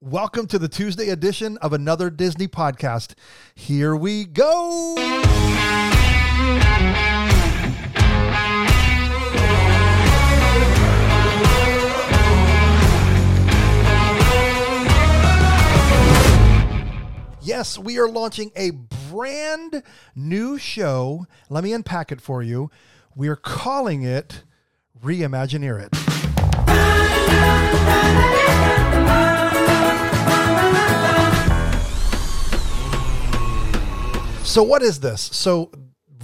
Welcome to the Tuesday edition of another Disney podcast. Here we go. Yes, we are launching a brand new show. Let me unpack it for you. We are calling it Reimagineer It. So, what is this? So,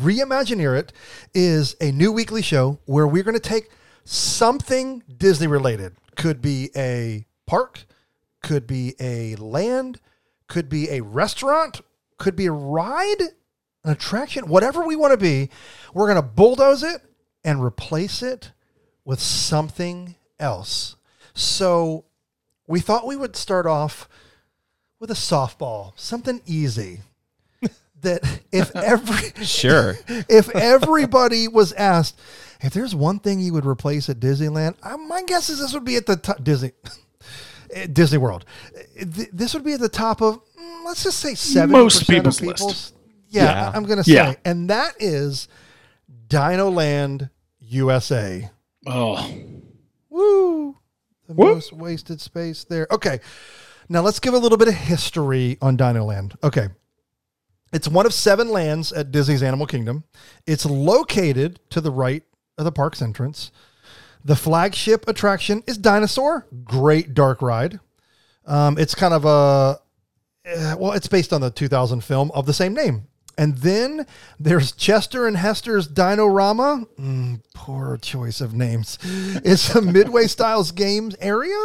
Reimagineer It is a new weekly show where we're going to take something Disney related. Could be a park, could be a land, could be a restaurant, could be a ride, an attraction, whatever we want to be. We're going to bulldoze it and replace it with something else. So, we thought we would start off with a softball, something easy. That if every Sure. if everybody was asked if there's one thing you would replace at Disneyland, uh, my guess is this would be at the top Disney eh, Disney World. Eh, th- This would be at the top of mm, let's just say seven Most people's list. Yeah, Yeah. I- I'm gonna say, Yeah. and that is Dino Land USA. Oh, Woo! The Woo. most wasted space there. Okay. Now let's give a little bit of history on Dino Land. Okay. It's one of seven lands at Disney's Animal Kingdom. It's located to the right of the park's entrance. The flagship attraction is Dinosaur, great dark ride. Um, it's kind of a, eh, well, it's based on the 2000 film of the same name. And then there's Chester and Hester's Dinorama. Mm, poor choice of names. It's a Midway Styles Games area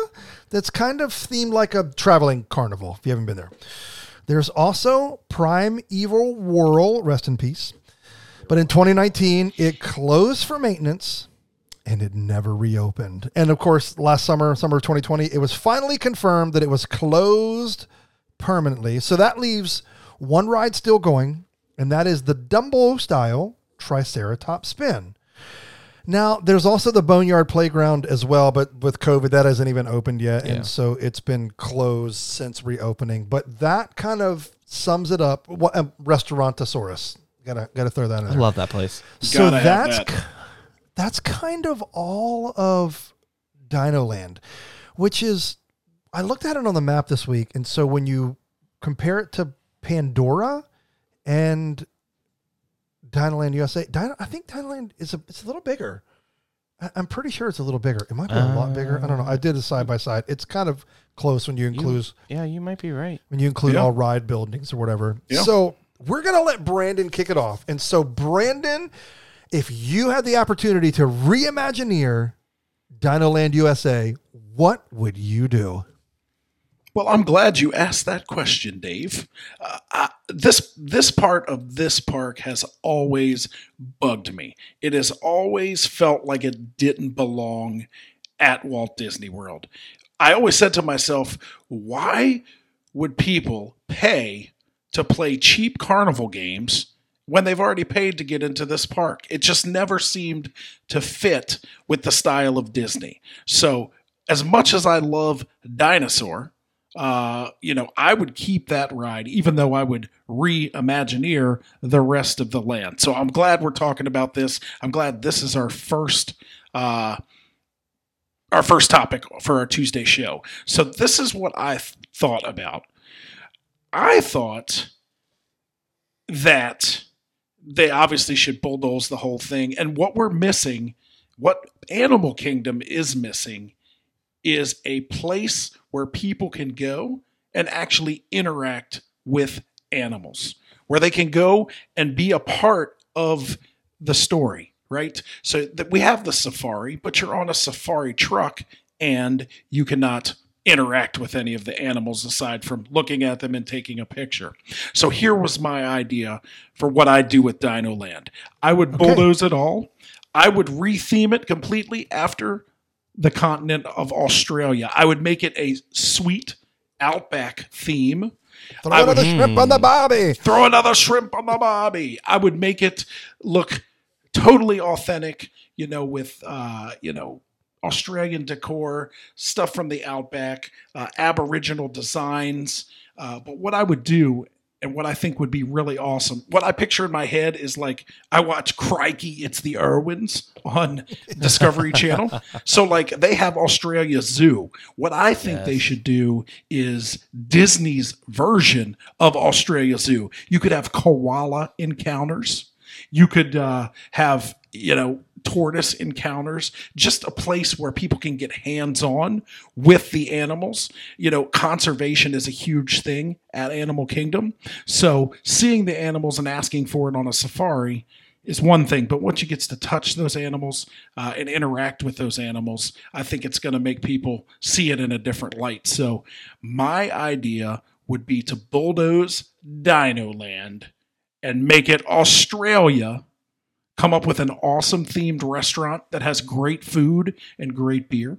that's kind of themed like a traveling carnival, if you haven't been there. There's also Prime Evil Whirl, rest in peace. But in 2019, it closed for maintenance and it never reopened. And of course, last summer, summer of 2020, it was finally confirmed that it was closed permanently. So that leaves one ride still going, and that is the Dumbo style Triceratops spin. Now, there's also the Boneyard Playground as well, but with COVID, that hasn't even opened yet. Yeah. And so it's been closed since reopening. But that kind of sums it up. What, um, Restaurantosaurus. Gotta, gotta throw that in I love that place. So Gotta that's that. that's kind of all of Dino Land, which is I looked at it on the map this week, and so when you compare it to Pandora and Dino Land USA, Dino, I think Dino Land is a it's a little bigger. I- I'm pretty sure it's a little bigger. It might be a lot bigger. I don't know. I did a side by side. It's kind of close when you include Yeah, you might be right. when you include Yeah. all ride buildings or whatever. Yeah. So we're gonna let Brandon kick it off. And so Brandon, if you had the opportunity to reimagineer Dino Land USA, what would you do? Well, I'm glad you asked that question, Dave. Uh, I, this this part of this park has always bugged me. It has always felt like it didn't belong at Walt Disney World. I always said to myself, why would people pay to play cheap carnival games when they've already paid to get into this park? It just never seemed to fit with the style of Disney. So, as much as I love Dinosaur, uh, you know, I would keep that ride, even though I would reimagineer the rest of the land. So I'm glad we're talking about this. I'm glad this is our first uh, our first topic for our Tuesday show. So this is what I th- thought about. I thought that they obviously should bulldoze the whole thing, and what we're missing, what Animal Kingdom is missing, is a place where people can go and actually interact with animals, where they can go and be a part of the story, right? So that we have the safari, but you're on a safari truck and you cannot interact with any of the animals aside from looking at them and taking a picture. So here was my idea for what I'd do with Dino Land. I would Okay. bulldoze it all. I would retheme it completely after the continent of Australia. I would make it a sweet outback theme. Throw I would- another shrimp on the bobby. Throw another shrimp on the bobby. I would make it look totally authentic, you know, with uh, you know, Australian decor, stuff from the outback, uh, Aboriginal designs. Uh, but what I would do and what I think would be really awesome, what I picture in my head is like I watch Crikey, it's the Irwins on Discovery Channel. So like they have Australia Zoo. What I think they should do is Disney's version of Australia Zoo. You could have koala encounters. You could uh, have you know tortoise encounters. Just a place where people can get hands on with the animals. You know, conservation is a huge thing at Animal Kingdom. So seeing the animals and asking for it on a safari is one thing, but once you get to touch those animals uh, and interact with those animals, I think it's going to make people see it in a different light. So, my idea would be to bulldoze Dino Land and make it Australia. Come up with an awesome themed restaurant that has great food and great beer.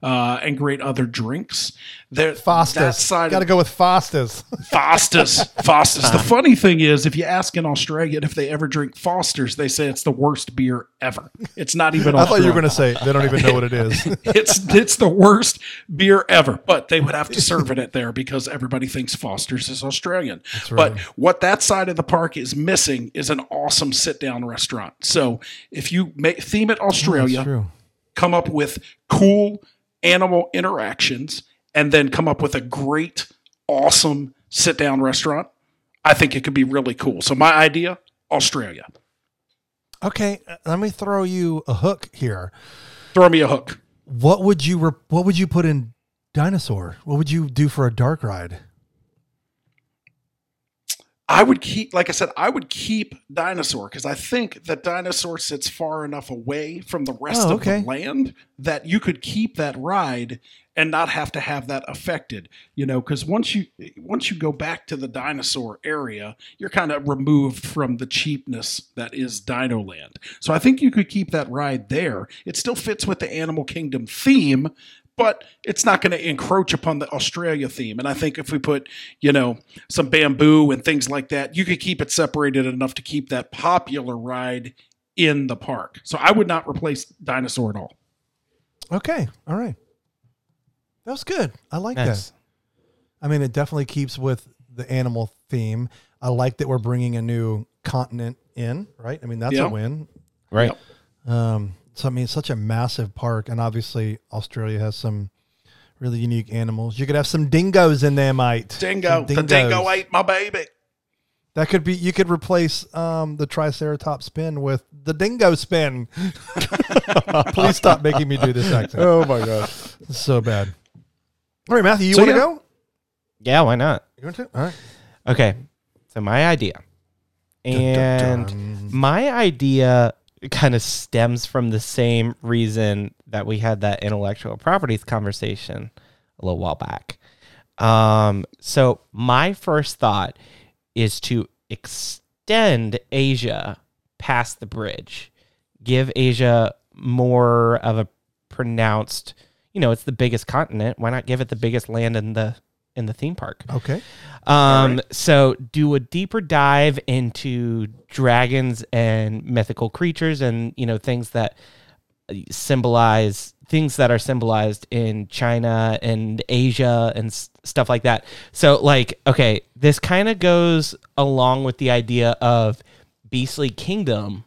Uh, and great other drinks. There, that Fostas. side Got to go with Fostas. Foster's. Foster's. The funny thing is, if you ask an Australian if they ever drink Foster's, they say it's the worst beer ever. It's not even. I thought you were going to say they don't even know what it is. It's it's the worst beer ever, but they would have to serve it at there because everybody thinks Foster's is Australian. right. But what that side of the park is missing is an awesome sit down restaurant. So if you make, theme it That's Australia, true. come up with cool animal interactions, and then come up with a great, awesome sit down restaurant, I think it could be really cool. So, my idea Australia. Okay, uh, let me throw you a hook here. Throw me a hook. What would you re- What would you put in dinosaur? What would you do for a dark ride? I would keep, like I said, I would keep dinosaur because I think that dinosaur sits far enough away from the rest Oh, of the land that you could keep that ride and not have to have that affected. You know, because once you once you go back to the dinosaur area, you're kind of removed from the cheapness that is Dino Land. So I think you could keep that ride there. It still fits with the Animal Kingdom theme. But it's not going to encroach upon the Australia theme. And I think if we put, you know, some bamboo and things like that, you could keep it separated enough to keep that popular ride in the park. So I would not replace dinosaur at all. Okay, all right. That was good. I like Nice. that. I mean, it definitely keeps with the animal theme. I like that we're bringing a new continent in, right? I mean, that's Yeah. a win. Right. Yep. Um, so I mean, it's such a massive park, and obviously Australia has some really unique animals. You could have some dingoes in there, mate. Dingo, Some the dingo dingoes. ate my baby. That could be. You could replace um, the Triceratops spin with the dingo spin. Please stop making me do this accent. Oh my god. It's so bad. All right, Matthew, you So, want to yeah. go? Yeah, why not? You want to? All right. Okay. So my idea. And dun. my idea kind of stems from the same reason that we had that intellectual properties conversation a little while back. Um, so my first thought is to extend Asia past the bridge, give Asia more of a pronounced, you know, it's the biggest continent. Why not give it the biggest land in the in the theme park? Okay. Um, so do a deeper dive into dragons and mythical creatures and, you know, things that symbolize things that are symbolized in China and Asia and s- stuff like that. So like, okay, this kind of goes along with the idea of Beastly Kingdom,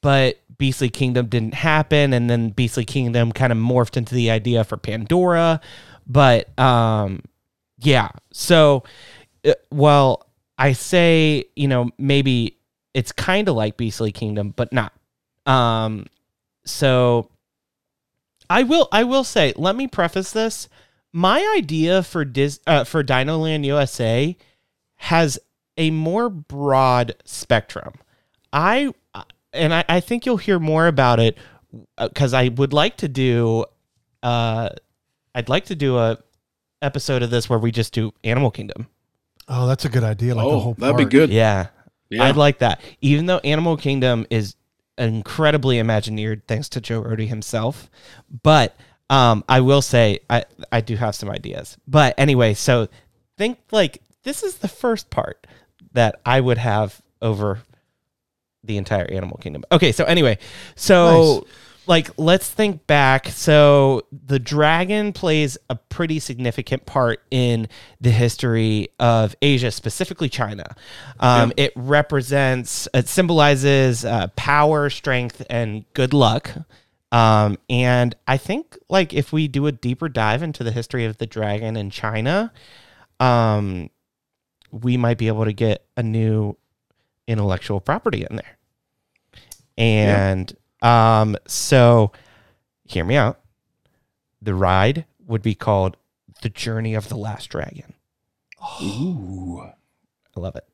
but Beastly Kingdom didn't happen and then Beastly Kingdom kind of morphed into the idea for Pandora, but um yeah. So, uh, well, I say, you know, maybe it's kind of like Beastly Kingdom, but not. Um, so I will, I will say, let me preface this. My idea for Dis, uh, for Dino Land USA has a more broad spectrum. I, and I, I think you'll hear more about it because I would like to do, uh, I'd like to do a episode of this where we just do Animal Kingdom. Oh, that's a good idea. Like the oh, whole that'd be good. Yeah, Yeah. I'd like that. Even though Animal Kingdom is incredibly Imagineered thanks to Joe Rohde himself, but um, I will say I I do have some ideas. But anyway, so think like this is the first part that I would have over the entire Animal Kingdom. Okay, so anyway, so like let's think back. So the dragon plays a pretty significant part in the history of Asia, specifically China. Um, It represents, it symbolizes uh, power, strength, and good luck. Um, and I think like if we do a deeper dive into the history of the dragon in China, um, we might be able to get a new intellectual property in there. And um, so hear me out. The ride would be called The Journey of the Last Dragon. Ooh. I love it.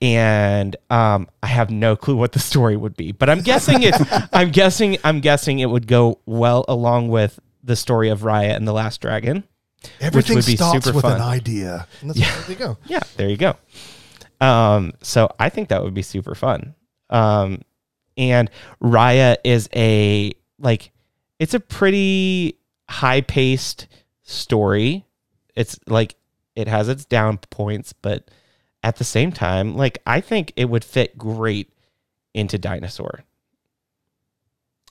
And um, I have no clue what the story would be, but I'm guessing it's I'm guessing I'm guessing it would go well along with the story of Raya and the Last Dragon. Everything would be starts super with an idea. And that's Yeah. there you go. Yeah, there you go. Um, so I think that would be super fun. Um, and Raya is a like it's a pretty high paced story. It's like it has its down points, but at the same time, like I think it would fit great into Dinosaur.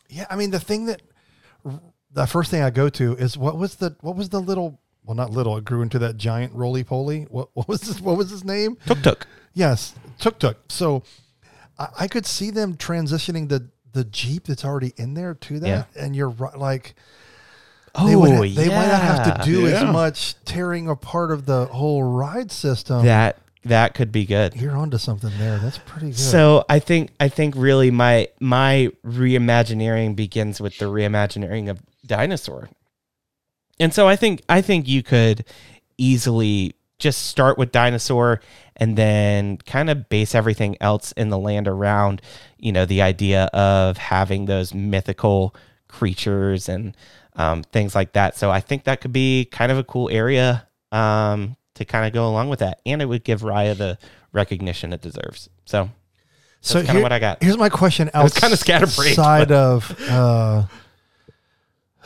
Yeah, I mean the thing that the first thing I go to is what was the what was the little well not little it grew into that giant roly poly what what was this what was his name Tuk Tuk. yes tuk tuk so I, I could see them transitioning the the jeep that's already in there to that. And you're right like Oh, they would ha- they might not have to do as much tearing apart of the whole ride system. That that could be good. you're onto something there. That's pretty good. So I think I think really my my reimagineering begins with the reimagineering of dinosaur. And so I think I think you could easily just start with dinosaur and then kind of base everything else in the land around, you know, the idea of having those mythical creatures and um, things like that. So I think that could be kind of a cool area um, to kind of go along with that, and it would give Raya the recognition it deserves. So so kinda what I got. Here's my question was kinda scatterbrained, outside of uh,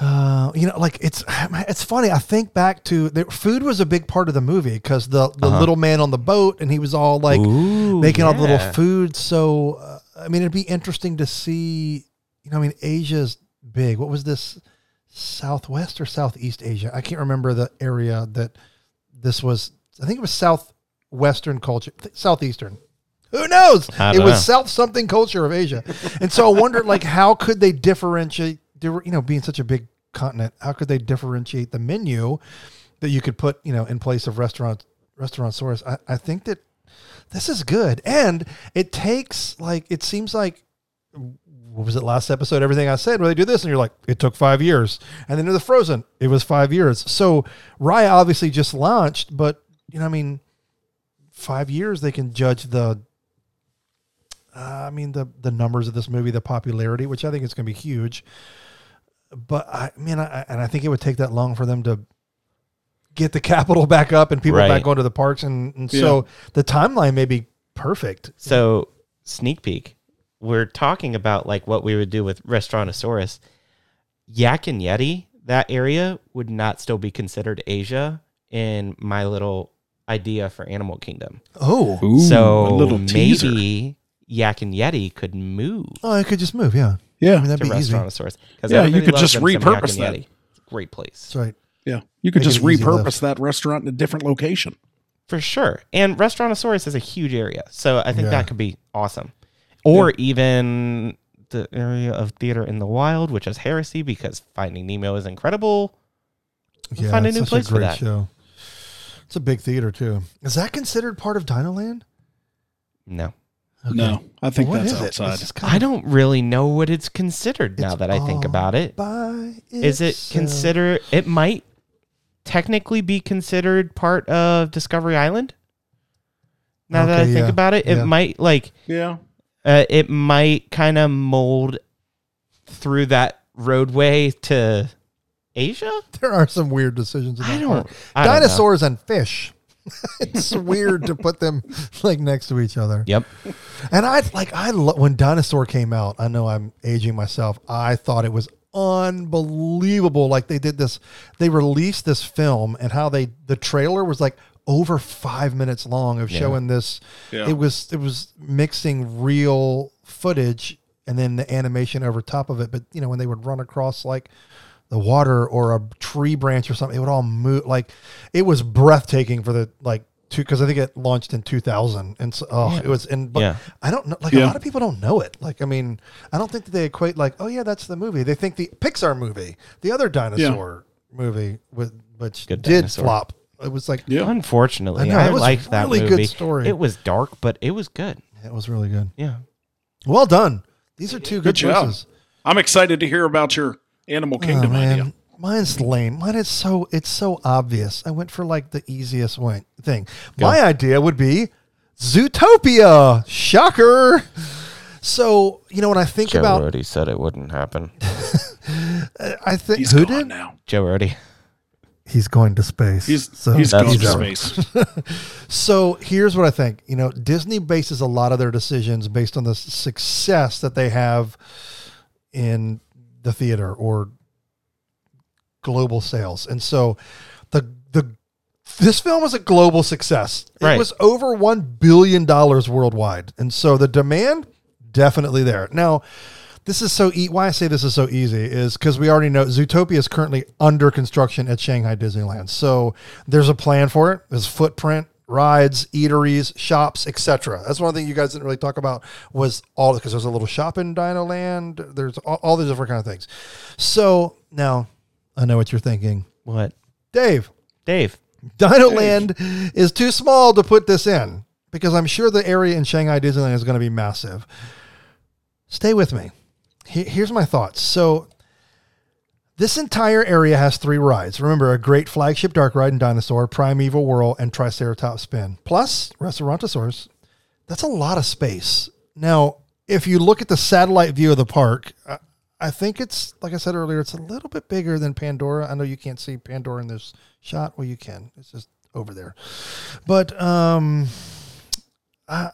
uh, you know, like it's it's funny. I think back to the food was a big part of the movie because the the Uh-huh. little man on the boat and he was all like Ooh, making all the little food. So uh, I mean, it'd be interesting to see. You know, I mean, Asia's big. What was this? Southwest or Southeast Asia? I can't remember the area that this was. I think it was Southwestern culture, th- Southeastern. Who knows? It don't was know. South something culture of Asia, and so I wondered, like, how could they differentiate? They were, you know, being such a big continent, how could they differentiate the menu that you could put, you know, in place of restaurant Restaurantosaurus? I, I think that this is good, and it takes like it seems like what was it last episode? Everything I said, where they do this, and you're like, it took five years, and then the Frozen, it was five years. So Raya obviously just launched, but you know, I mean, five years they can judge the. Uh, I mean the the numbers of this movie, the popularity, which I think is going to be huge. But I mean, I, and I think it would take that long for them to get the capital back up and people Right. back going to the parks, and, and so the timeline may be perfect. So sneak peek, we're talking about like what we would do with Restaurantosaurus. Yak and Yeti, that area would not still be considered Asia in my little idea for Animal Kingdom. Oh, Ooh, so a little teaser. maybe Yak and Yeti could move oh, it could just move. Yeah, I Yeah, mean that'd to be easy. Restaurantosaurus. 'Cause Yeah, you could just them some Yak repurpose and that. It's a great place. That's right. yeah. You could Make just repurpose that restaurant in a different location. For sure. And Restaurantosaurus is a huge area. So I think Yeah. that could be awesome. Or even the area of theater in the wild, which is heresy because Finding Nemo is incredible. Yeah, find a new such place for great that. Show. It's a big theater too. Is that considered part of Dinoland? No. Okay. No, I think What that's outside. It's just I don't really know what it's considered now It's that I think about it. Is it itself. consider it might technically be considered part of Discovery Island? Now that I Okay, think yeah, about it, it yeah. might like yeah. uh, it might kind of mold through that roadway to Asia. There are some weird decisions. In I don't. park. I don't know. Dinosaurs and fish. It's weird to put them like next to each other. Yep. And I like I lo- when Dinosaur came out. I know I'm aging myself. I thought it was unbelievable. Like they did this, they released this film, and how they the trailer was like over five minutes long of Yeah. showing this. Yeah. It was it was mixing real footage and then the animation over top of it. But you know, when they would run across like the water or a tree branch or something, it would all move. Like it was breathtaking for the like two because I think it launched in 2000, and so oh, it was. And but Yeah. I don't know. Like a lot of people don't know it. Like I mean, I don't think that they equate like, oh yeah, that's the movie. They think the Pixar movie, the other dinosaur movie, with which Good did dinosaur. flop. It was like Yeah. Unfortunately, I know, I, it was liked that really good movie. story. It was dark, but it was good. it was really good. Yeah. Well done. These are two good, Good job. choices. I'm excited to hear about your Animal Oh, Kingdom idea. Mine's lame. Mine is so it's so obvious. I went for like the easiest way, thing. My idea would be Zootopia. Shocker. So you know when I think Joe about, already said it wouldn't happen. I think He's who gone did? now. Joe already. He's going to space. He's so he's That's to space. So here's what I think. You know, Disney bases a lot of their decisions based on the success that they have in the theater or global sales. And so the the this film was a global success. It Right. was over 1 billion dollars worldwide. And so the demand definitely there. Now, this is so e- why I say this is so easy is because we already know Zootopia is currently under construction at Shanghai Disneyland. So there's a plan for it. There's footprint, rides, eateries, shops, etc. That's one thing you guys didn't really talk about was all because there's a little shop in Dino Land. There's all, all the different kind of things. So now I know what you're thinking, What? Dave. Dave. Dino Land is too small to put this in because I'm sure the area in Shanghai Disneyland is going to be massive. Stay with me. Here's my thoughts. So, this entire area has three rides. Remember, a great flagship dark ride in Dinosaur, Primeval Whirl, and Triceratops Spin, plus Restaurantosaurus. That's a lot of space. Now, if you look at the satellite view of the park, I, I think it's, like I said earlier, it's a little bit bigger than Pandora. I know you can't see Pandora in this shot. Well, you can. It's just over there. But um, I,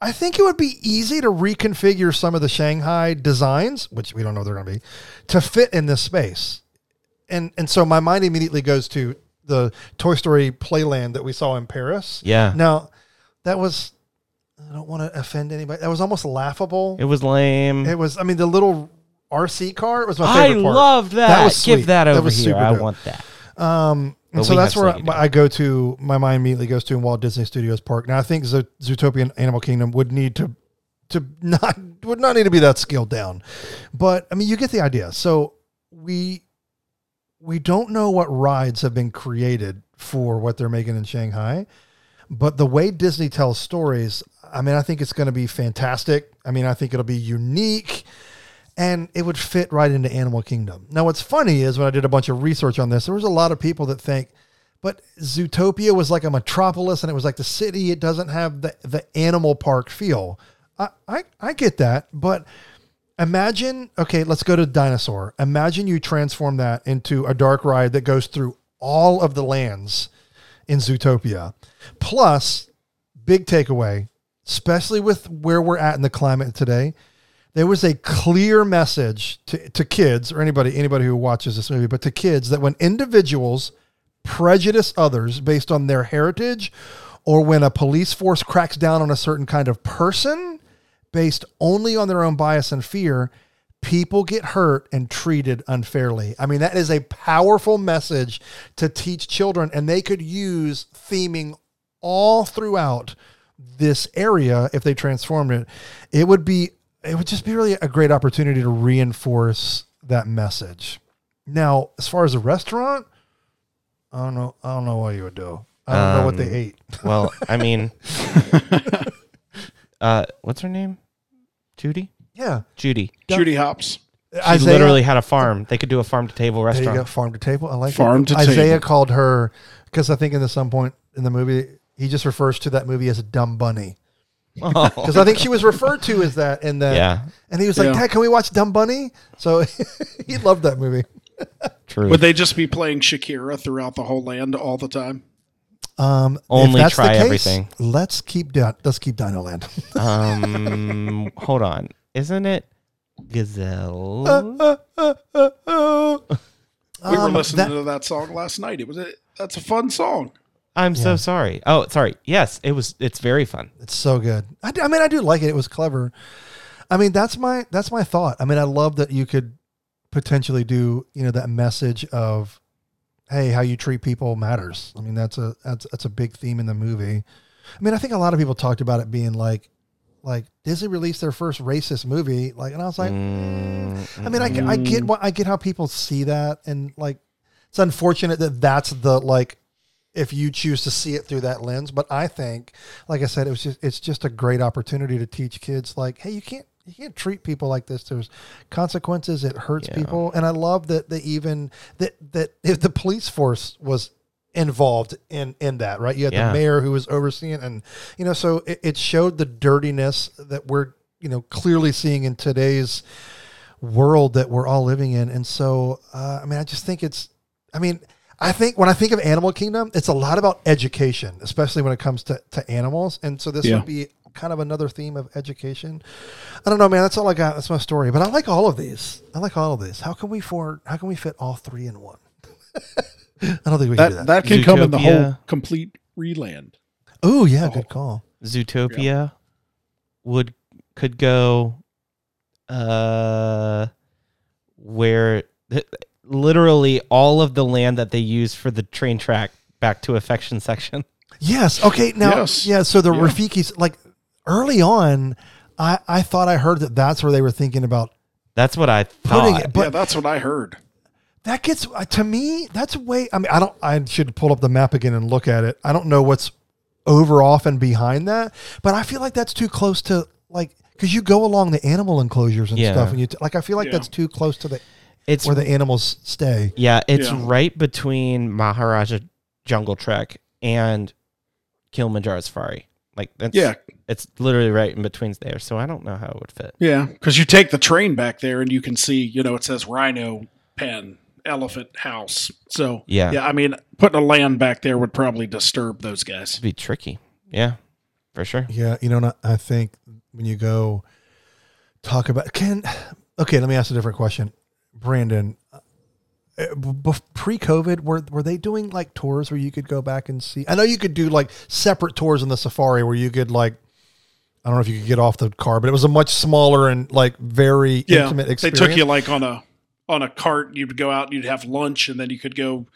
I think it would be easy to reconfigure some of the Shanghai designs, which we don't know they're going to be, to fit in this space. And and so my mind immediately goes to the Toy Story Playland that we saw in Paris. Yeah. Now, that was I don't want to offend anybody. That was almost laughable. It was lame. It was. I mean, the little RC car. It was my I favorite part. loved that. That was sweet. Give that That over was here. super I dope. want that. Um, and But so that's where I, I go to. My mind immediately goes to Walt Disney Studios Park. Now I think Zo- Zootopia and Animal Kingdom would need to to not would not need to be that scaled down, but I mean you get the idea. So we we don't know what rides have been created for what they're making in Shanghai, but the way Disney tells stories, I mean I think it's going to be fantastic. I mean I think it'll be unique and it would fit right into Animal Kingdom. Now, what's funny is when I did a bunch of research on this, there was a lot of people that think, but Zootopia was like a metropolis and it was like the city. It doesn't have the, the animal park feel. I, I, I get that, but imagine, okay, let's go to Dinosaur. Imagine you transform that into a dark ride that goes through all of the lands in Zootopia. Plus, big takeaway, especially with where we're at in the climate today, there was a clear message to, to kids or anybody anybody who watches this movie, but to kids that when individuals prejudice others based on their heritage, or when a police force cracks down on a certain kind of person based only on their own bias and fear, people get hurt and treated unfairly. I mean, that is a powerful message to teach children, and they could use theming all throughout this area if they transformed it. It would be it would just be really a great opportunity to reinforce that message. Now, as far as a restaurant, I don't know. I don't know what you would do. I don't know what they Um, ate. Well, I mean, uh, what's her name? Judy. Yeah, Judy. Judy Hopps. She literally had a farm. They could do a farm to table There you restaurant. go, farm to table. I like Farm it. to Isaiah table. called her because I think in the some point in the movie he just refers to that movie as a dumb bunny. Because I think she was referred to as that in that. yeah, And he was like, Yeah. "Dad, can we watch Dumb Bunny?" So he loved that movie. true. Would they just be playing Shakira throughout the whole land all the time? Um, if Only that's the try case, everything. Let's keep Di- let's keep Dino Land. um, hold on. Isn't it Gazelle? We were Um, listening that- to that song last night. It was a, that's a fun song. I'm so sorry. Oh, sorry. Yes, it was. It's very fun. It's so good. I, do- I mean, I do like it. It was clever. I mean, that's my that's my thought. I mean, I love that you could potentially do you know that message of, hey, how you treat people matters. I mean, that's a that's that's a big theme in the movie. I mean, I think a lot of people talked about it being like, like Disney released their first racist movie, like, and I was like, Mm, I mean, I, get- I get what I get how people see that, and like, it's unfortunate that that's the like, if you choose to see it through that lens. But I think, like I said, it was just it's just a great opportunity to teach kids, like, hey, you can't you can't treat people like this. There's consequences. It hurts Yeah. people, and I love that they even that that if the police force was involved in in that right you had Yeah. the mayor who was overseeing and you know so it, it showed the dirtiness that we're you know clearly seeing in today's world that we're all living in. And so, uh, I mean, I just think it's, I mean, I think when I think of Animal Kingdom, it's a lot about education, especially when it comes to, to animals. And so this Yeah. would be kind of another theme of education. I don't know, man. That's all I got. That's my story. But I like all of these. I like all of these. How can we for how can we fit all three in one? I don't think we can do That that. that can come in the whole complete reland. oh yeah, good call. Zootopia would could go uh where literally all of the land that they use for the train track back to affection section. Yes. Okay. Now, Yes. yeah. So the Yeah. Rafiki's like early on, I I thought I heard that that's where they were thinking about That's what I thought. it, but yeah, that's what I heard. that gets uh, to me. That's way. I mean, I don't. I should pull up the map again and look at it. I don't know what's over off and behind that, but I feel like that's too close to like because you go along the animal enclosures and Yeah. stuff, and you t- like I feel like Yeah. that's too close to the It's where the animals stay. yeah, it's Yeah. right between Maharaja Jungle Trek and Kilimanjaro Safari. Like that's Yeah, it's literally right in between there. So I don't know how it would fit. yeah, because you take the train back there and you can see, you know, it says Rhino Pen, Elephant House. So Yeah. yeah. I mean, putting a land back there would probably disturb those guys. It'd be tricky. Yeah, for sure. Yeah, you know, I- I think when you go talk about can okay, let me ask a different question, Brandon. uh, Pre-COVID, were were they doing like tours where you could go back and see? I know you could do like separate tours in the safari where you could like, I don't know if you could get off the car, but it was a much smaller and like very Yeah, intimate experience. they took you like on a on a cart. You'd go out, and you'd have lunch, and then you could go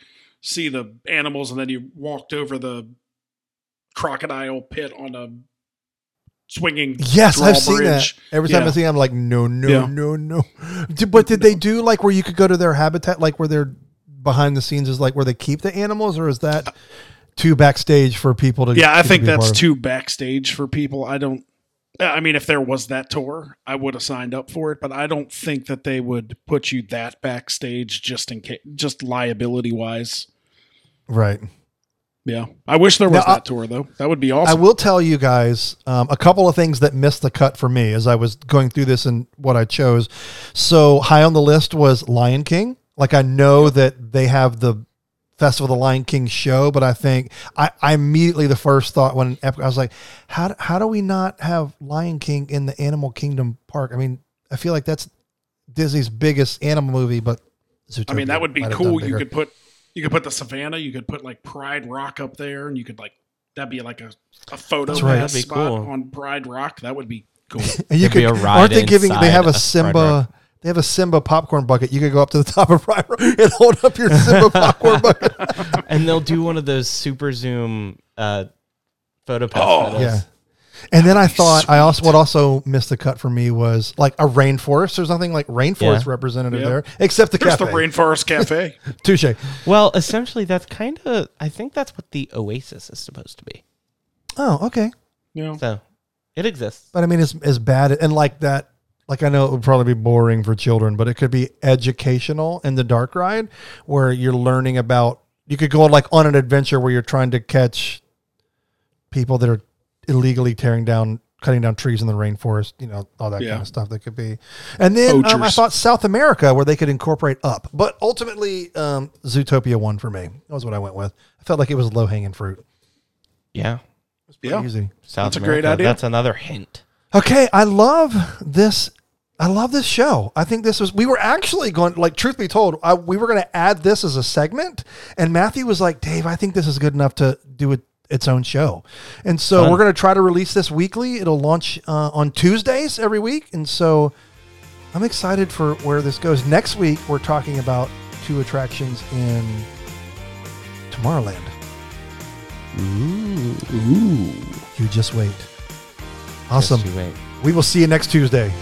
see the animals, and then you walked over the crocodile pit on a swinging. Yes, I've seen that. Every time I see, it, I'm like, no, no, Yeah. no, no. But did they do like where you could go to their habitat, like where they're behind the scenes is like where they keep the animals, or is that too backstage for people to? Yeah, I think that's too backstage for people. I don't. I mean, if there was that tour, I would have signed up for it, but I don't think that they would put you that backstage just in case, just liability wise. right. Yeah, I wish there was Now, I- that tour though. That would be awesome. I will tell you guys um, a couple of things that missed the cut for me as I was going through this and what I chose. So high on the list was Lion King. Like I know that they have the Festival of the Lion King show, but I think I, I immediately the first thought when I was like, how how do we not have Lion King in the Animal Kingdom park? I mean, I feel like that's Disney's biggest animal movie, but I mean, that would be cool. You could put you could put the savannah. You could put like Pride Rock up there, and you could like that'd be like a a photo That's right. pass That'd be spot cool. on Pride Rock. That would be cool. And you There'd be could, a ride aren't they giving? They have a inside a Pride Simba. They have a Simba popcorn bucket. You could go up to the top of Pride Rock and hold up your Simba popcorn bucket. and they'll do one of those super zoom uh photo pass Oh, photos. Yeah. And then I be thought I also what also missed the cut for me was like a rainforest. There's nothing like rainforest Yeah. representative Yep. there except the There's cafe. the Rainforest Cafe. Touche. Well, essentially that's kind of I think that's what the Oasis is supposed to be. Oh, okay. Yeah. So it exists. But I mean, it's as bad and like that. Like I know it would probably be boring for children, but it could be educational in the dark ride where you're learning about. You could go like on an adventure where you're trying to catch people that are illegally tearing down, cutting down trees in the rainforest. You know, all that Yeah. kind of stuff that could be. And then um, I thought South America where they could incorporate up, but ultimately um, Zootopia won for me. That was what I went with. I felt like it was low hanging fruit. Yeah. Pretty Yeah. easy. South That's a great idea. That's another hint. Okay, I love this. I love this show. I think this was. We were actually going. Like, truth be told, I, we were going to add this as a segment, and Matthew was like, "Dave, I think this is good enough to do it its own show. And so Fun. we're going to try to release this weekly. It'll launch uh, on Tuesdays every week. And so I'm excited for where this goes. Next week, we're talking about two attractions in Tomorrowland. Ooh. You just wait. Awesome. Just you wait. We will see you next Tuesday.